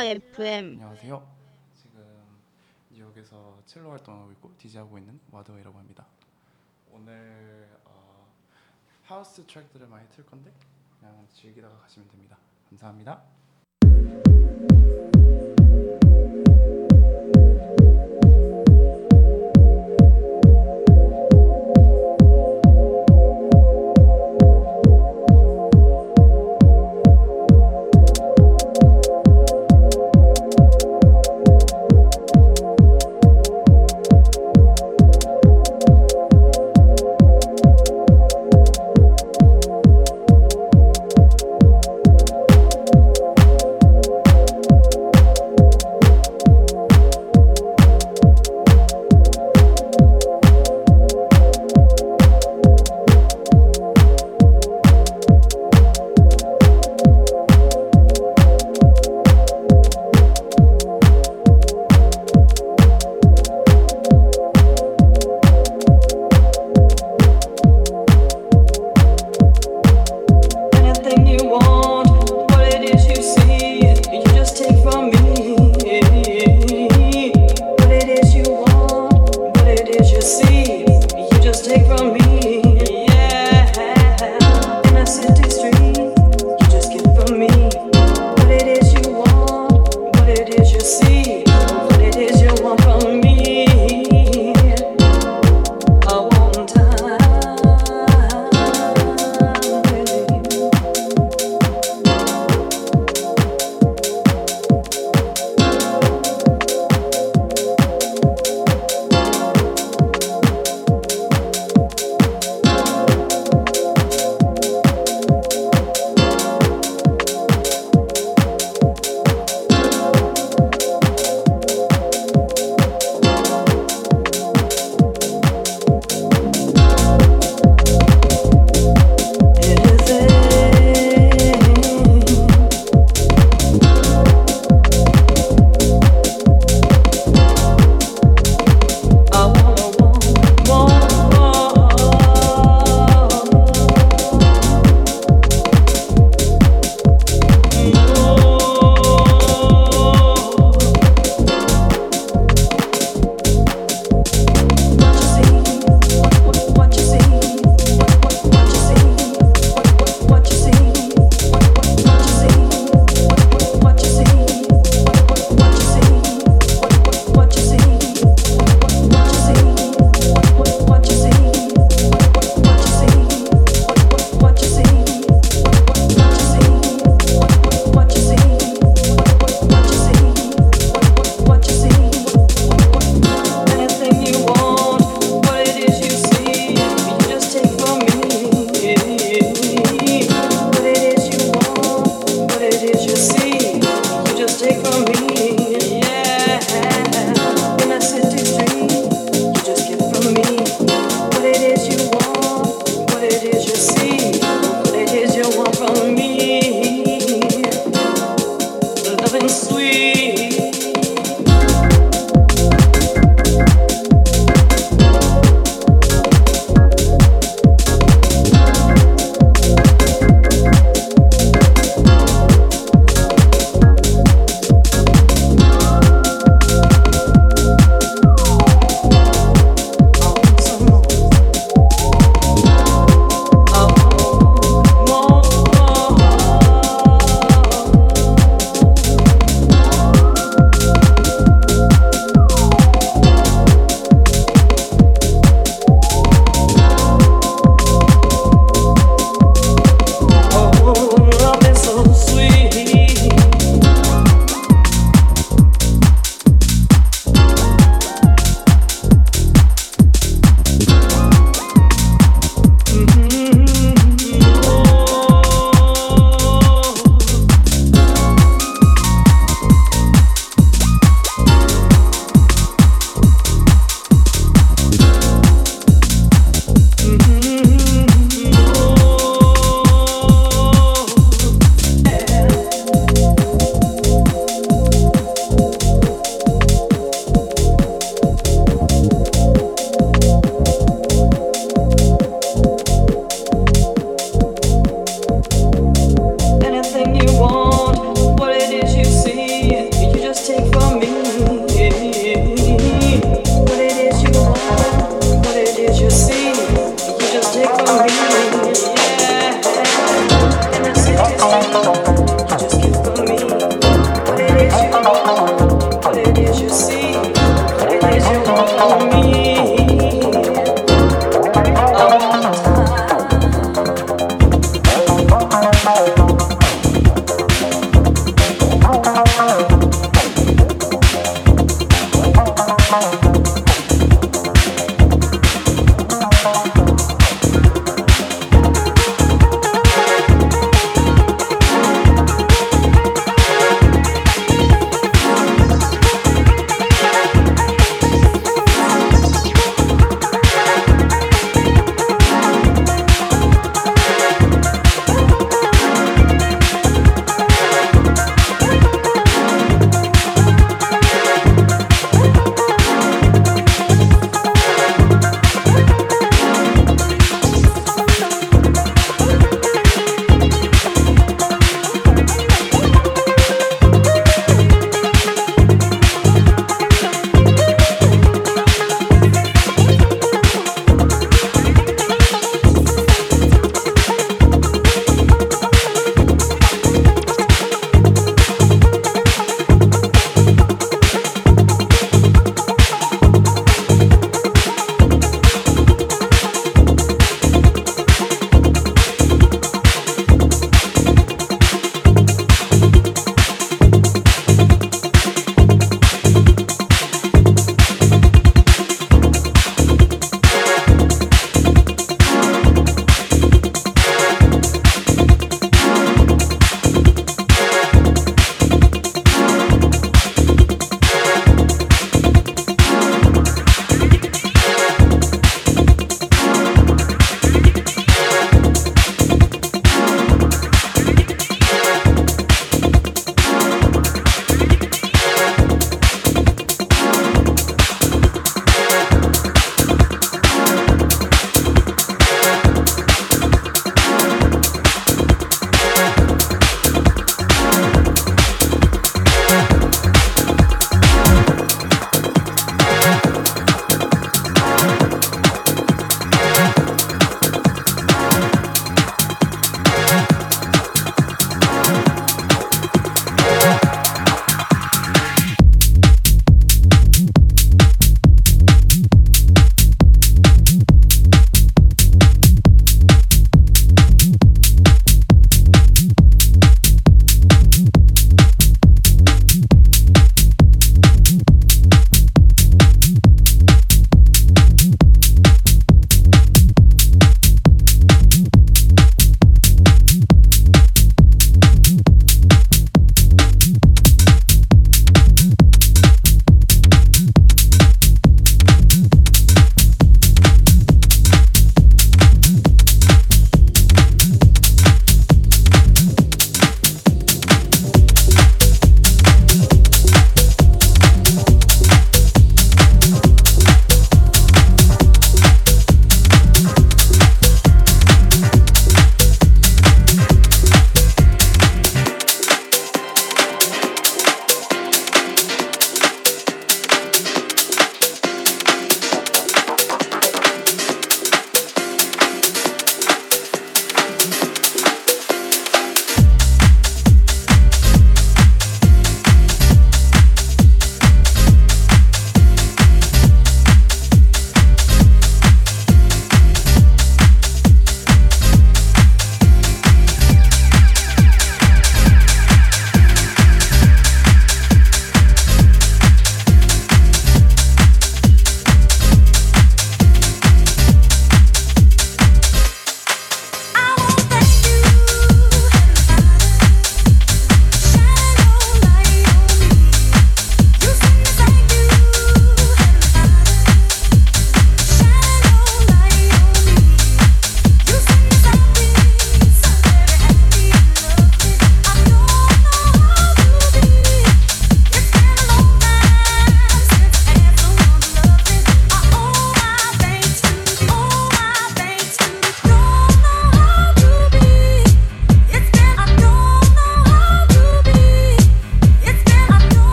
와더 FM 안녕하세요. 지금 뉴욕에서 첼로 활동하고 있고 디제하고 있는 와더웨이라고 합니다. 오늘 어, 하우스 트랙들을 많이 틀 건데 그냥 즐기다가 가시면 됩니다. 감사합니다.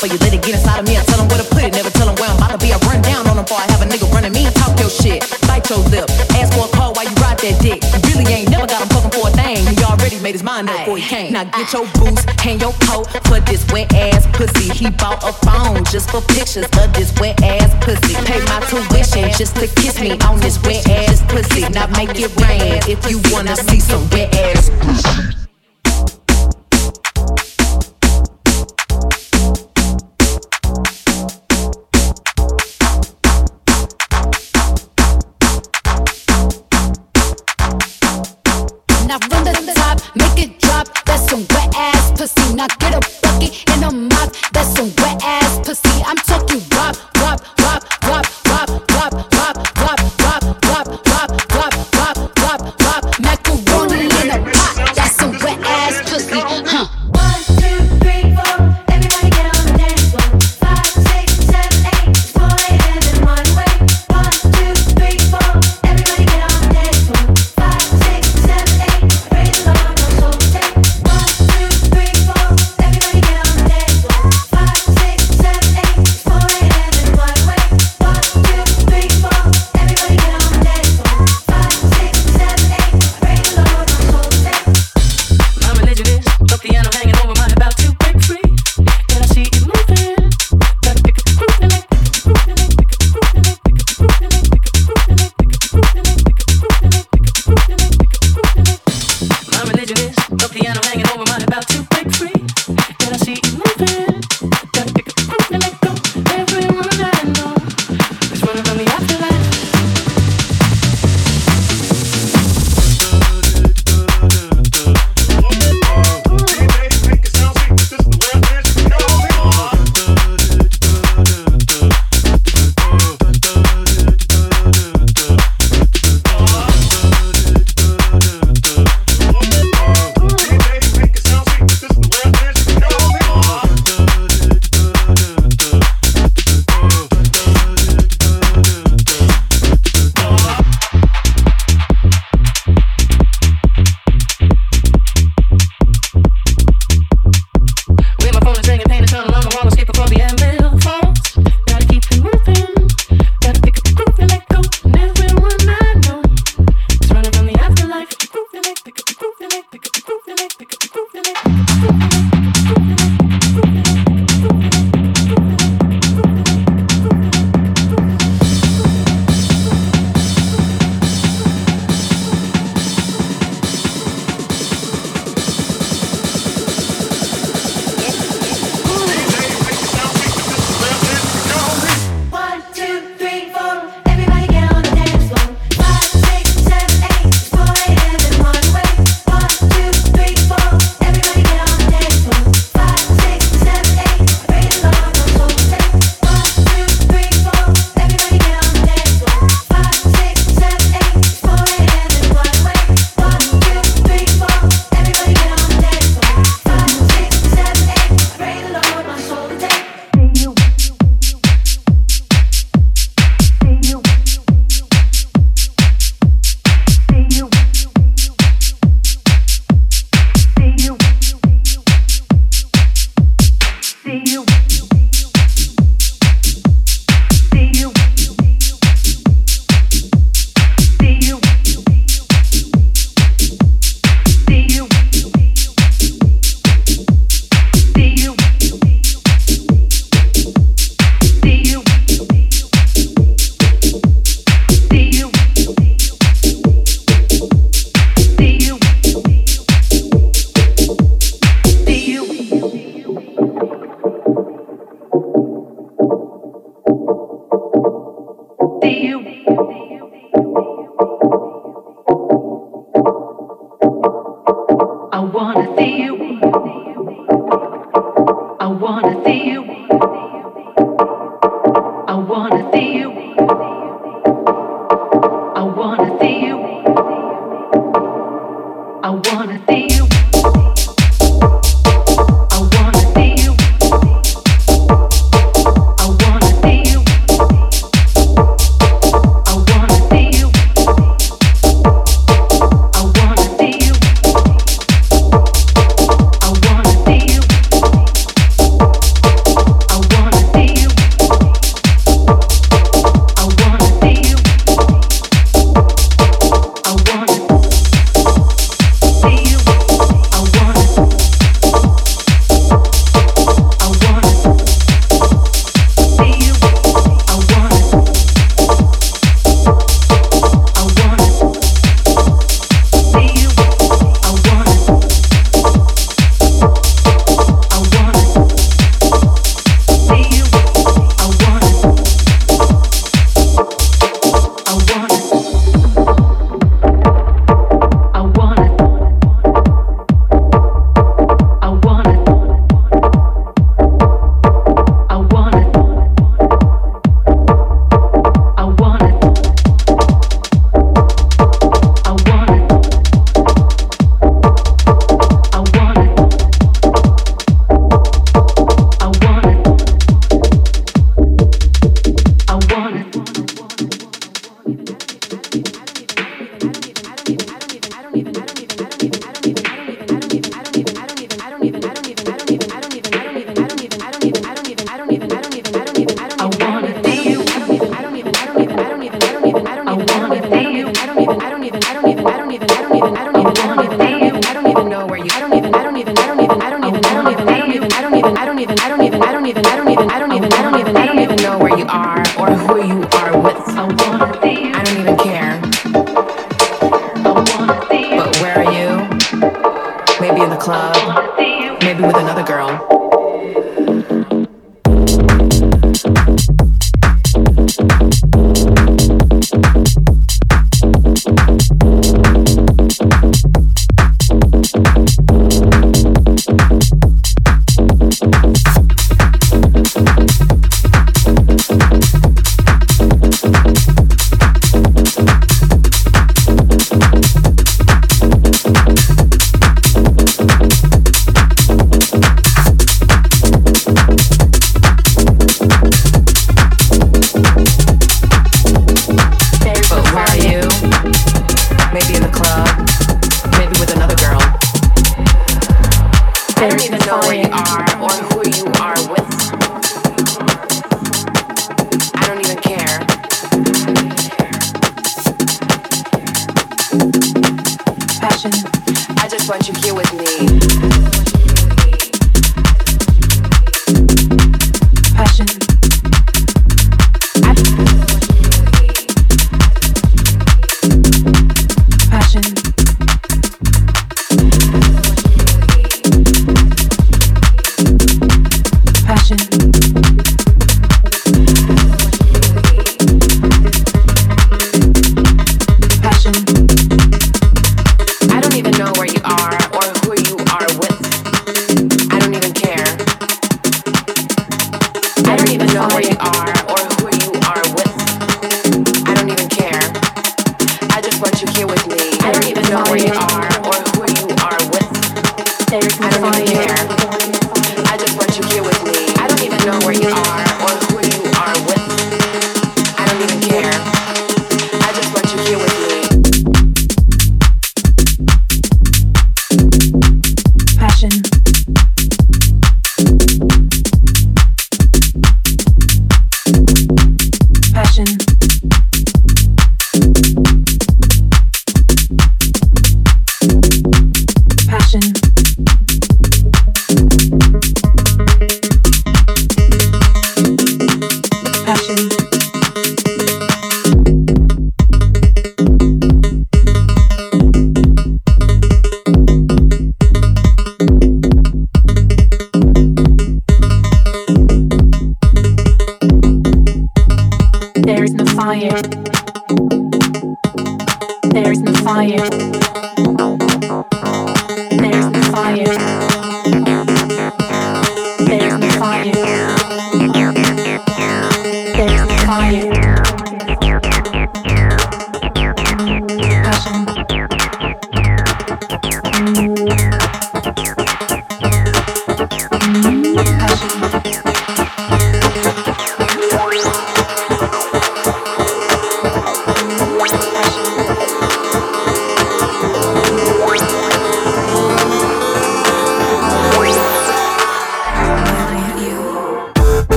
for you. Let it get inside of me. I tell them where to put it. Never tell them where I'm about to be. I run down on them before I have a nigga running me. Talk your shit. Bite your lip. Ask for a call while you ride that dick. You really ain't never got him fucking for a thing. He already made his mind up before he came. Now get your boots, hang your coat for this wet ass pussy. He bought a phone just for pictures of this wet ass pussy. Pay my tuition just to kiss me on this wet ass pussy. Now make it rain if you wanna see some wet ass pussy. I run the top, make it drop. That's some wet ass pussy. Now get a bucket in a mop. That's some wet ass pussy.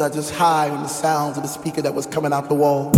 I just high on the sounds of the speaker that was coming out the wall.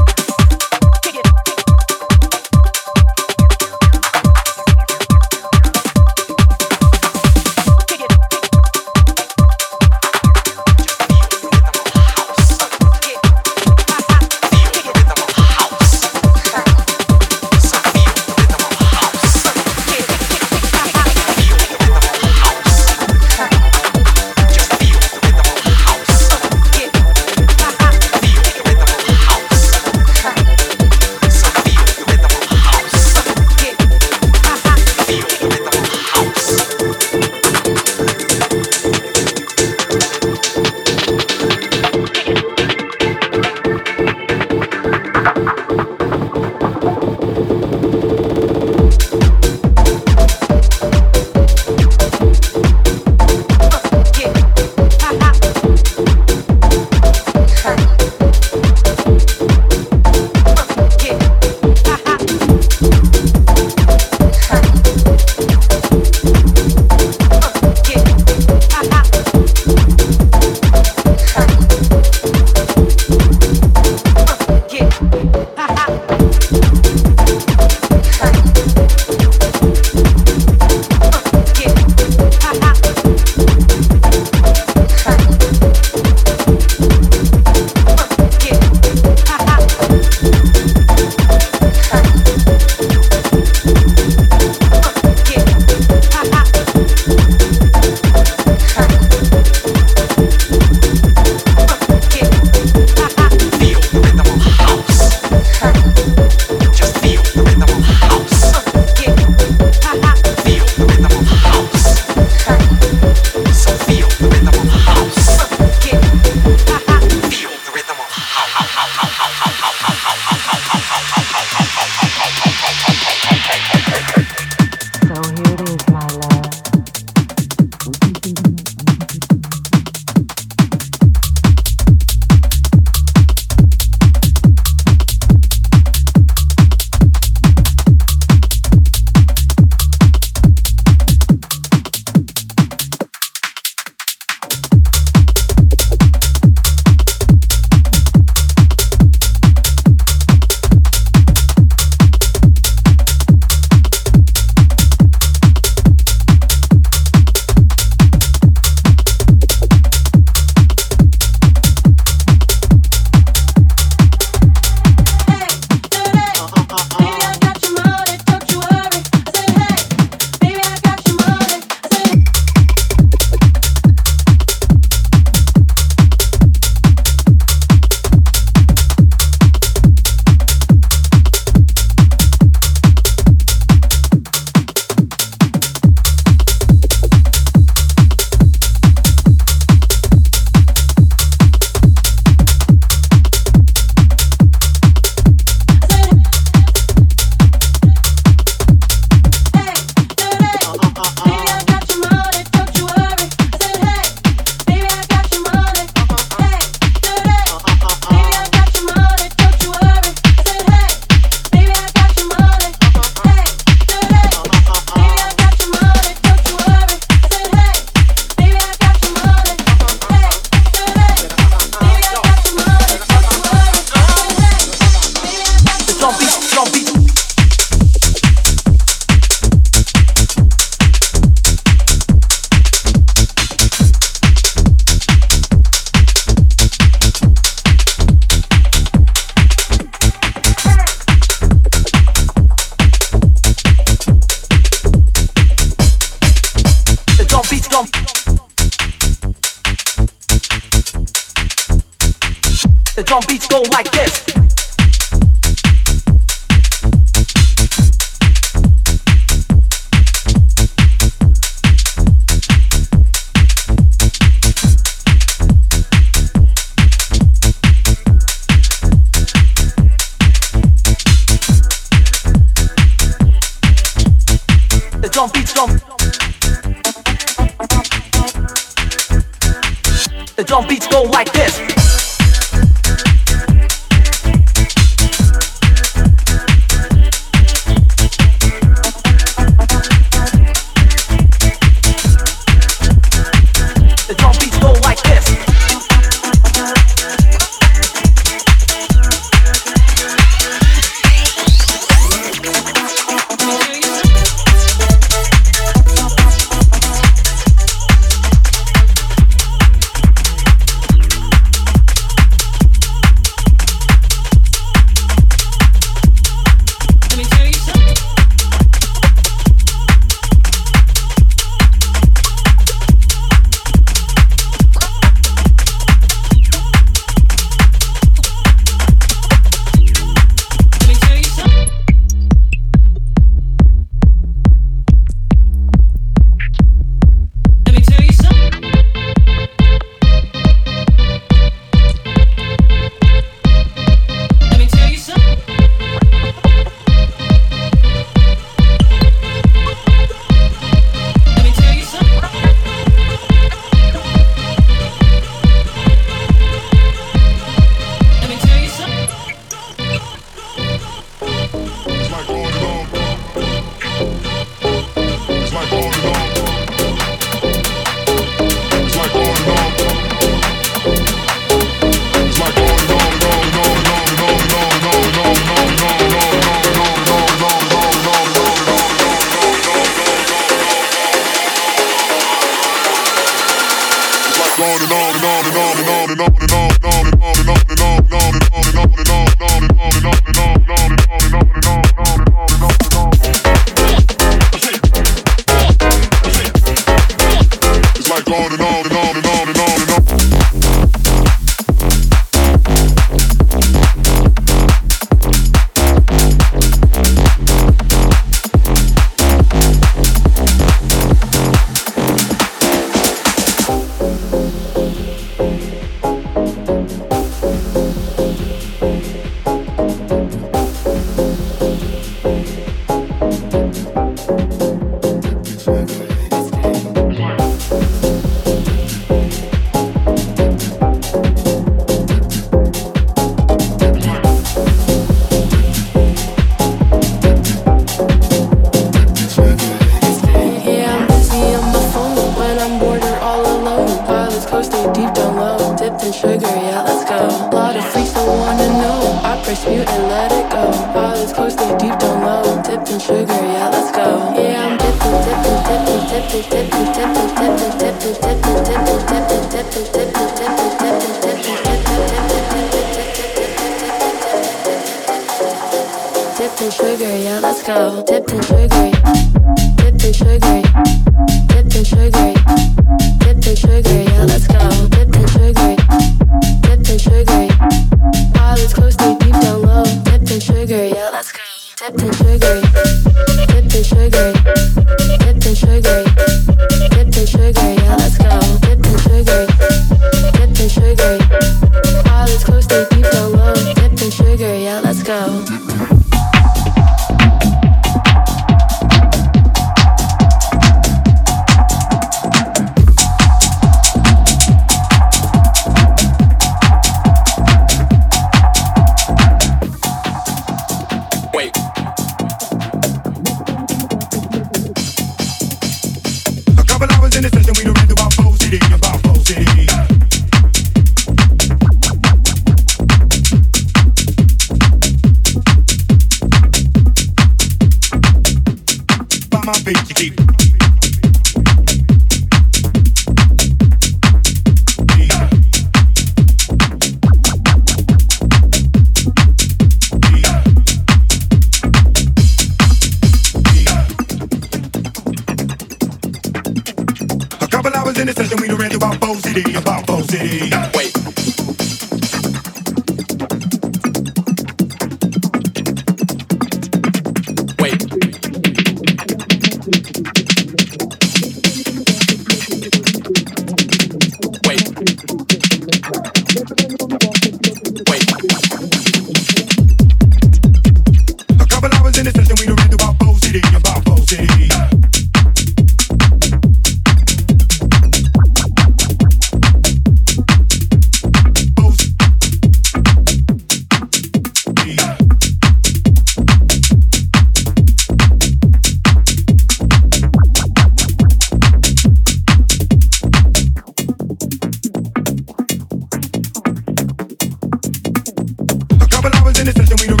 Listen to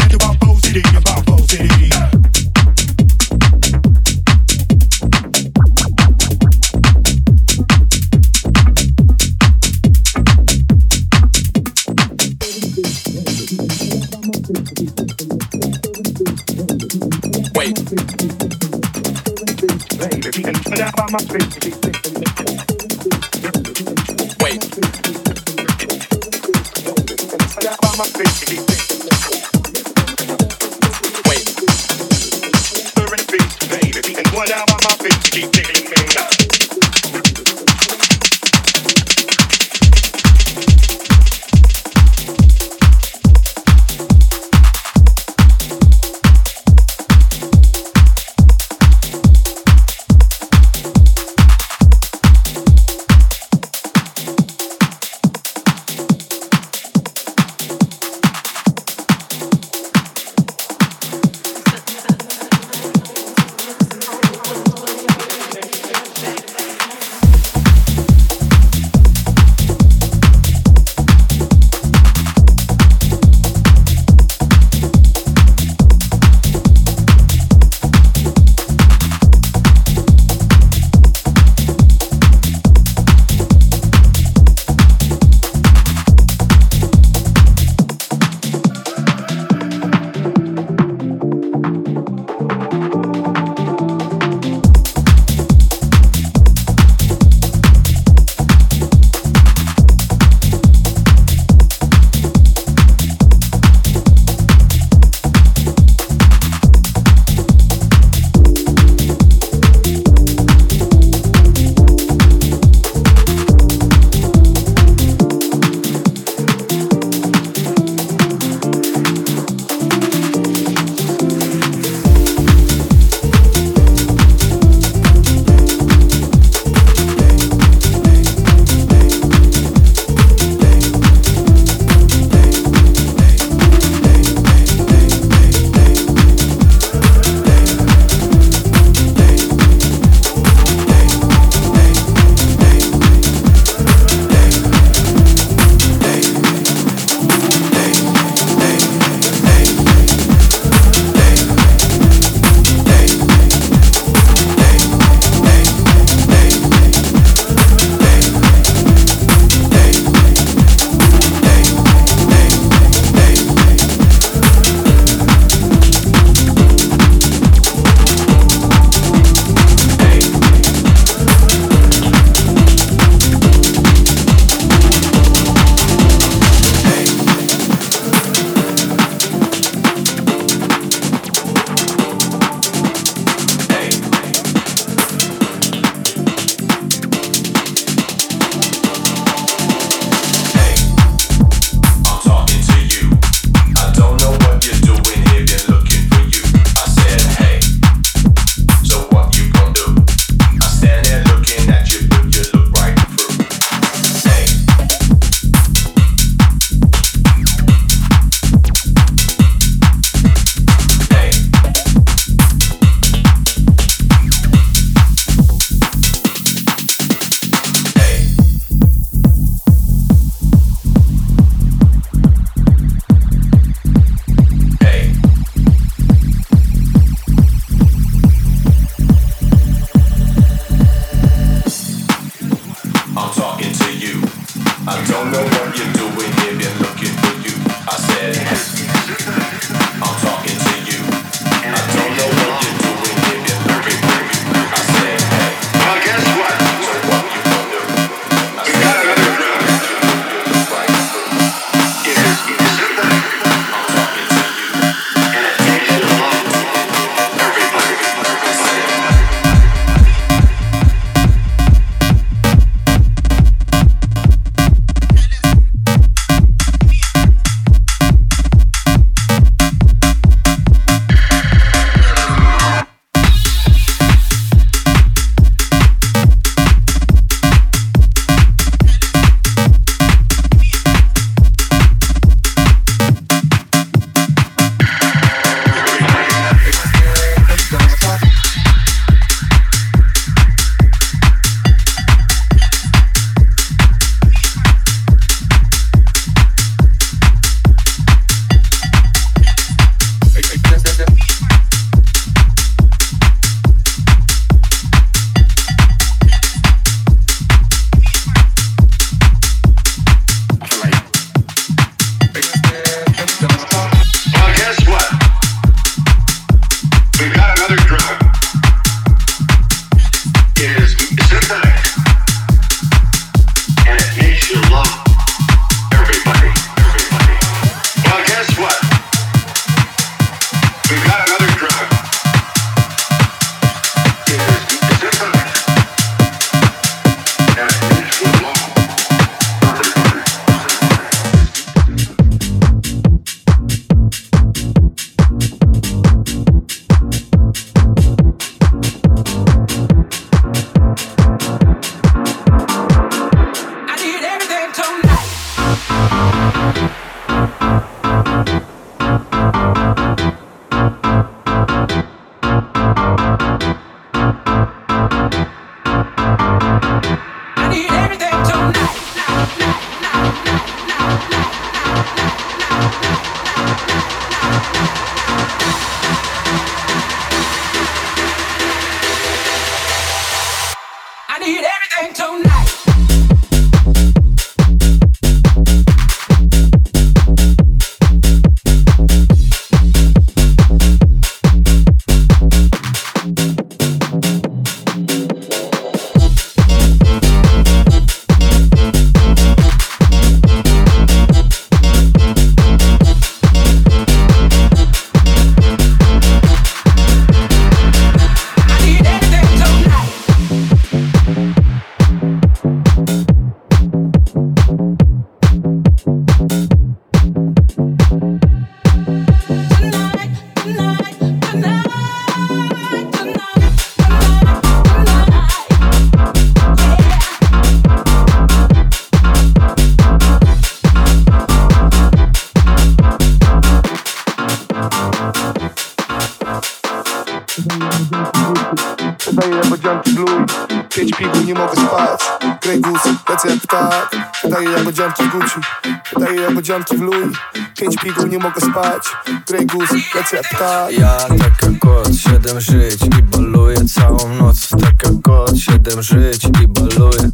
podziomki w Louis Pięć piguł, nie mogę spać. Grey Goose, lecę jak ptak. Ja tak jak kot, siedem żyć I baluję całą noc. Tak jak kot, siedem żyć I baluję.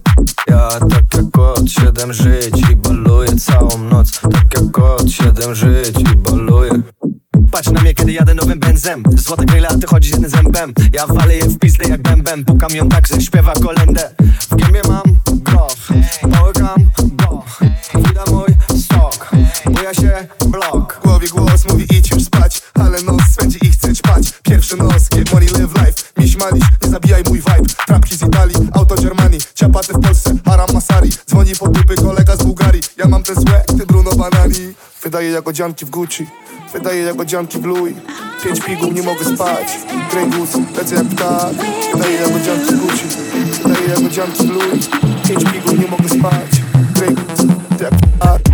Ja tak jak kot, siedem żyć I baluję całą noc. Tak jak kot, siedem żyć I baluję. Patrz na mnie, kiedy jadę nowym benzem. Złote gryle, a ty chodzisz jednym zębem. Ja walę je w pizdę jak bębem. Pukam ją tak, że śpiewa kolendę W gębie mam groch. Połykam go. Wida stok Buja się blok. W głowie głos mówi idź już spać. Ale nos swędzi i chce ćpać. Pierwszy nos, get money, live life. Miś malisz, nie zabijaj mój vibe. Trampki z Italii, auto Germanii Ciapaty w Polsce, haram masari. Dzwoni po dupy kolega z Bułgarii. Ja mam te złe, ty Bruno Banani. Wydaje jak odzianki w Gucci. Wydaje jak odzianki w Louis. Pięć piguł, nie mogę spać. Goose, lecę jak ptak. Wydaje jak odzianki w Gucci. Wydaje jak odzianki w Louis. Pięć piguł, nie mogę spać. Goose, jak ptak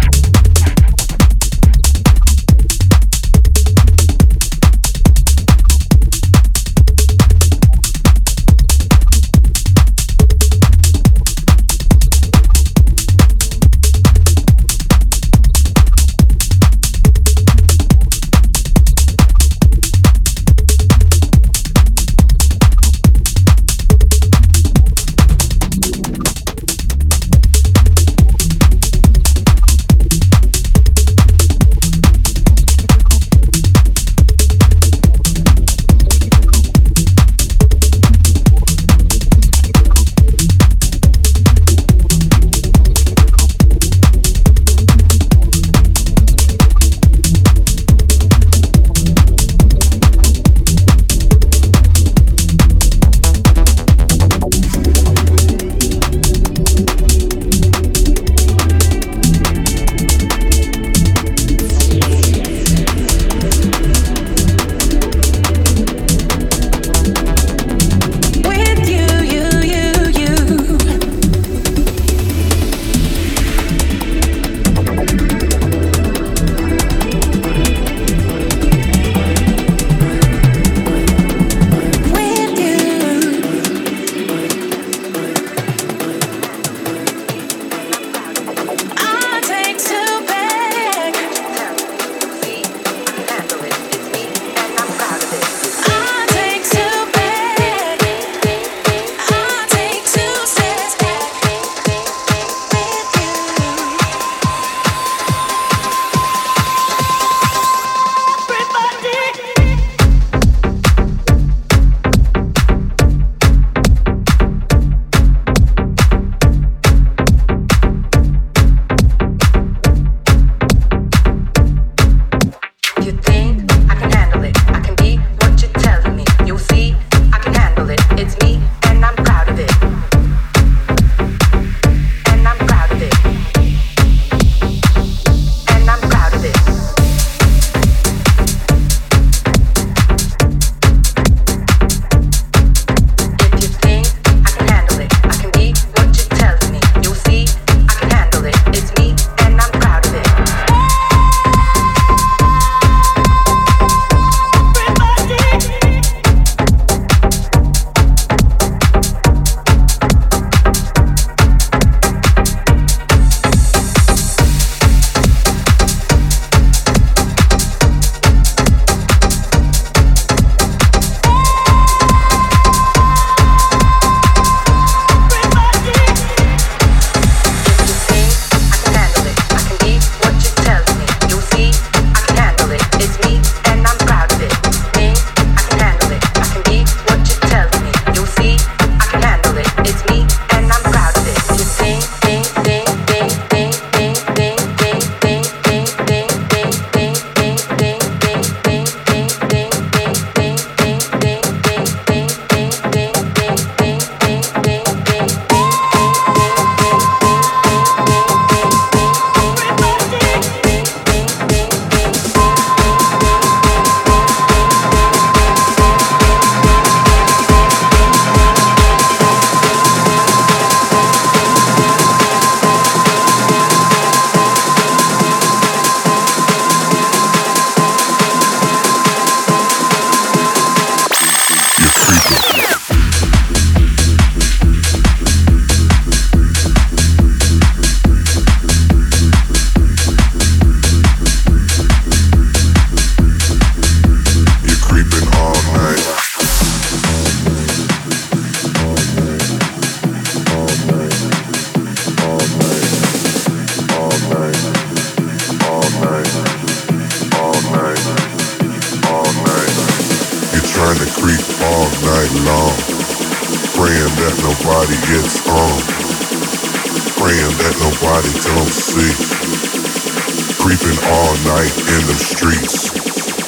night in the streets.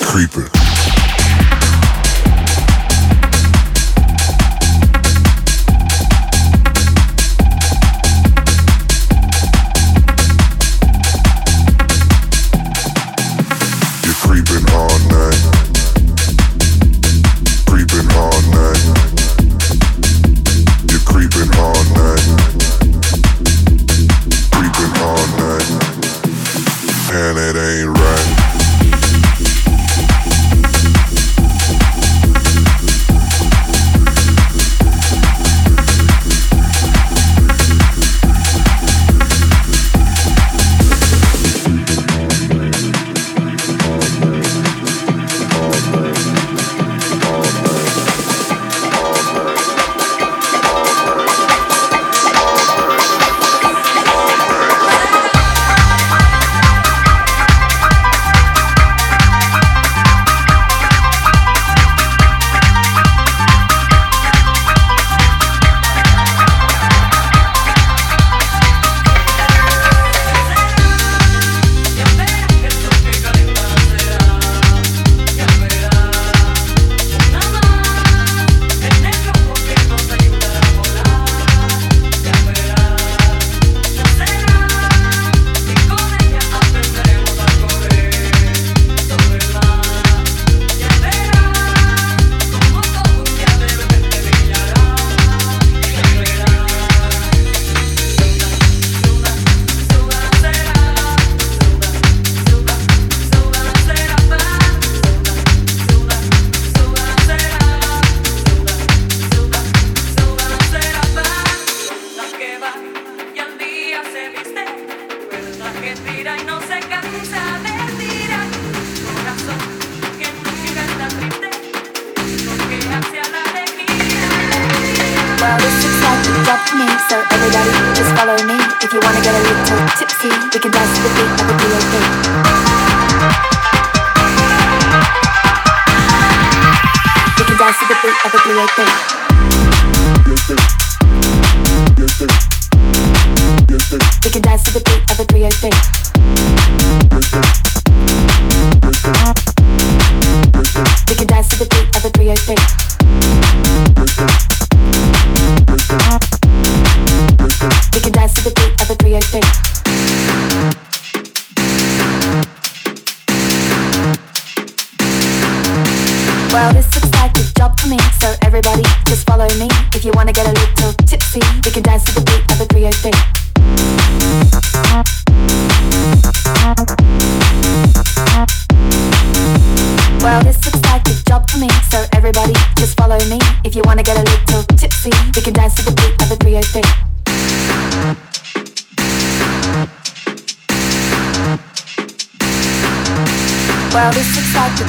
Creeping.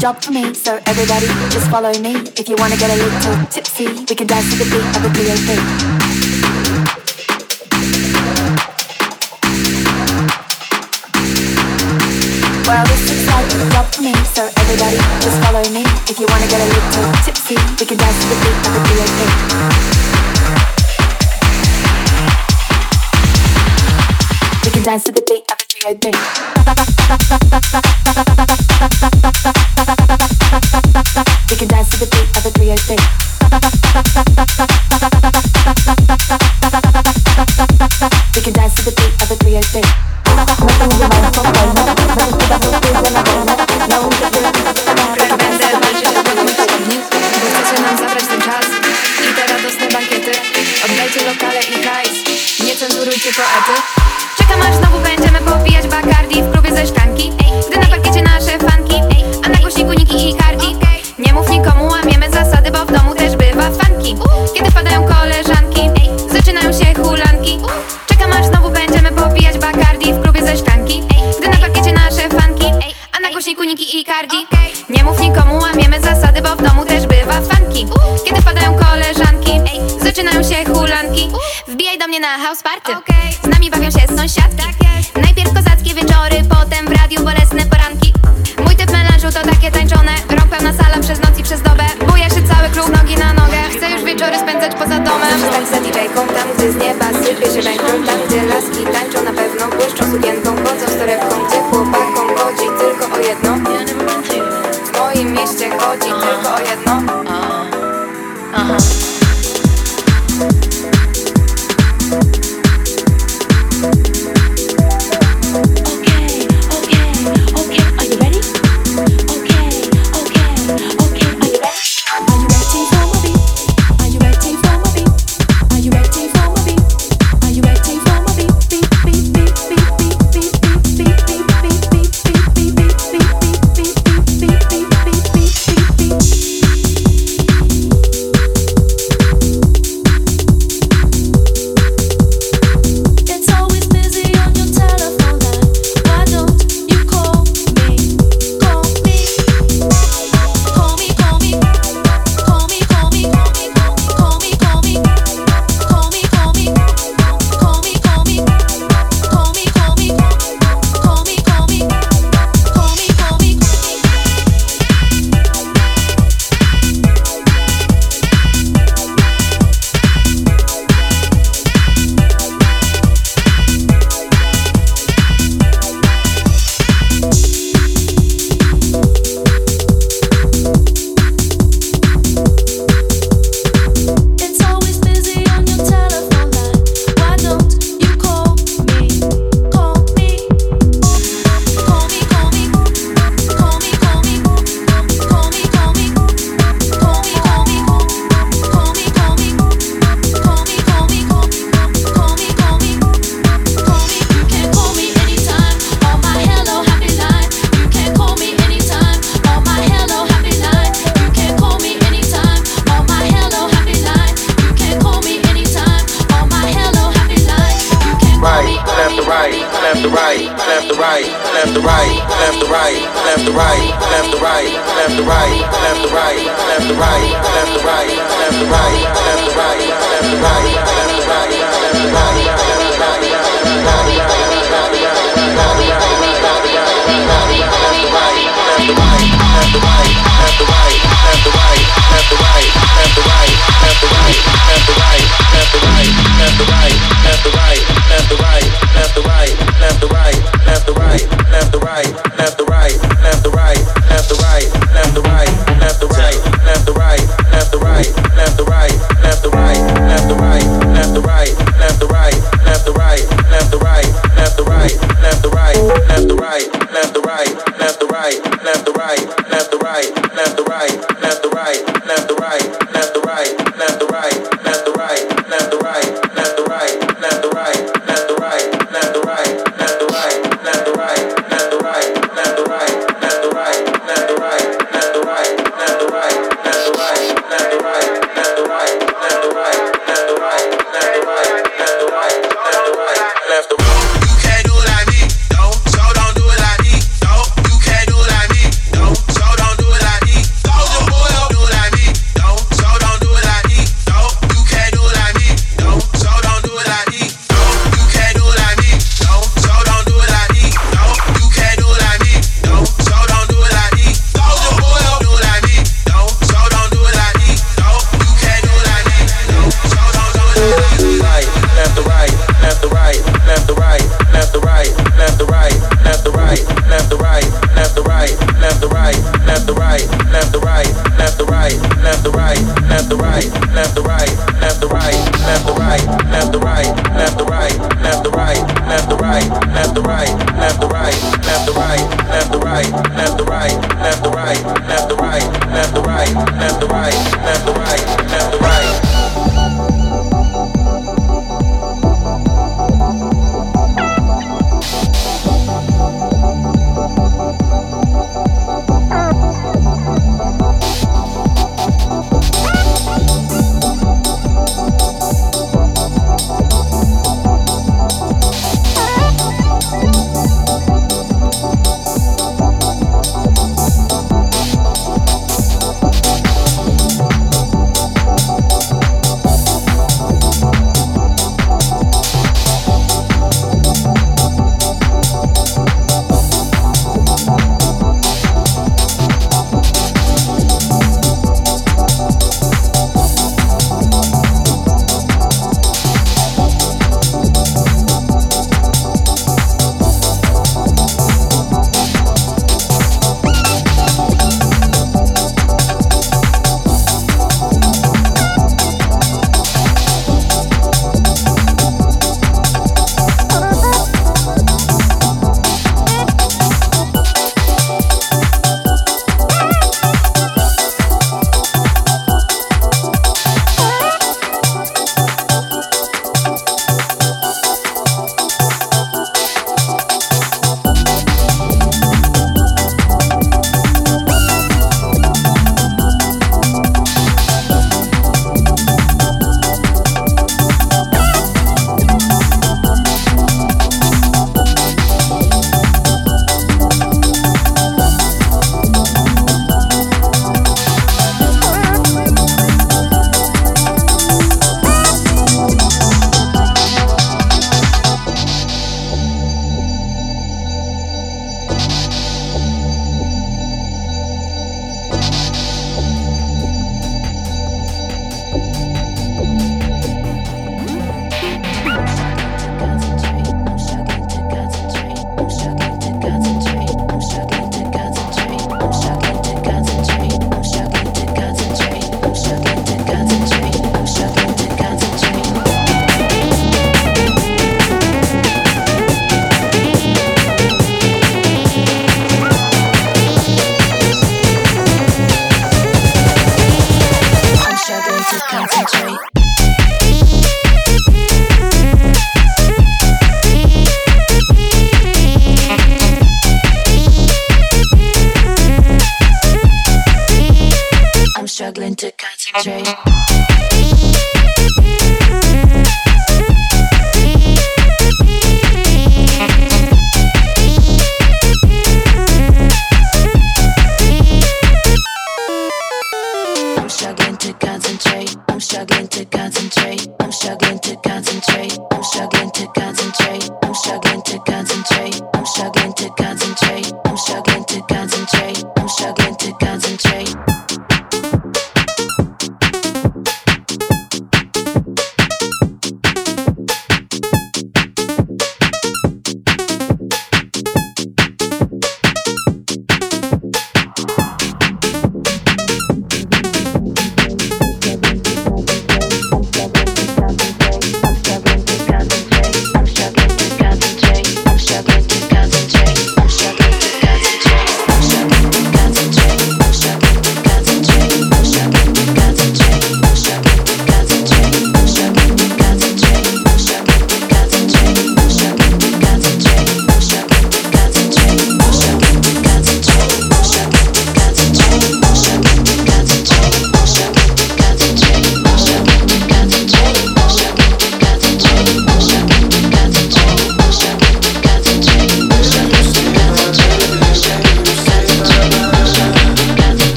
Job for me, so everybody just follow me. If you wanna get a little tipsy, we can dance to the beat of the B.A.P. Well, this is like a job for me, so everybody just follow me. If you wanna get a little tipsy, we can dance to the beat of the B.A.P. We can dance to the beat. We can dance to the beat of the 308. We Wbijaj do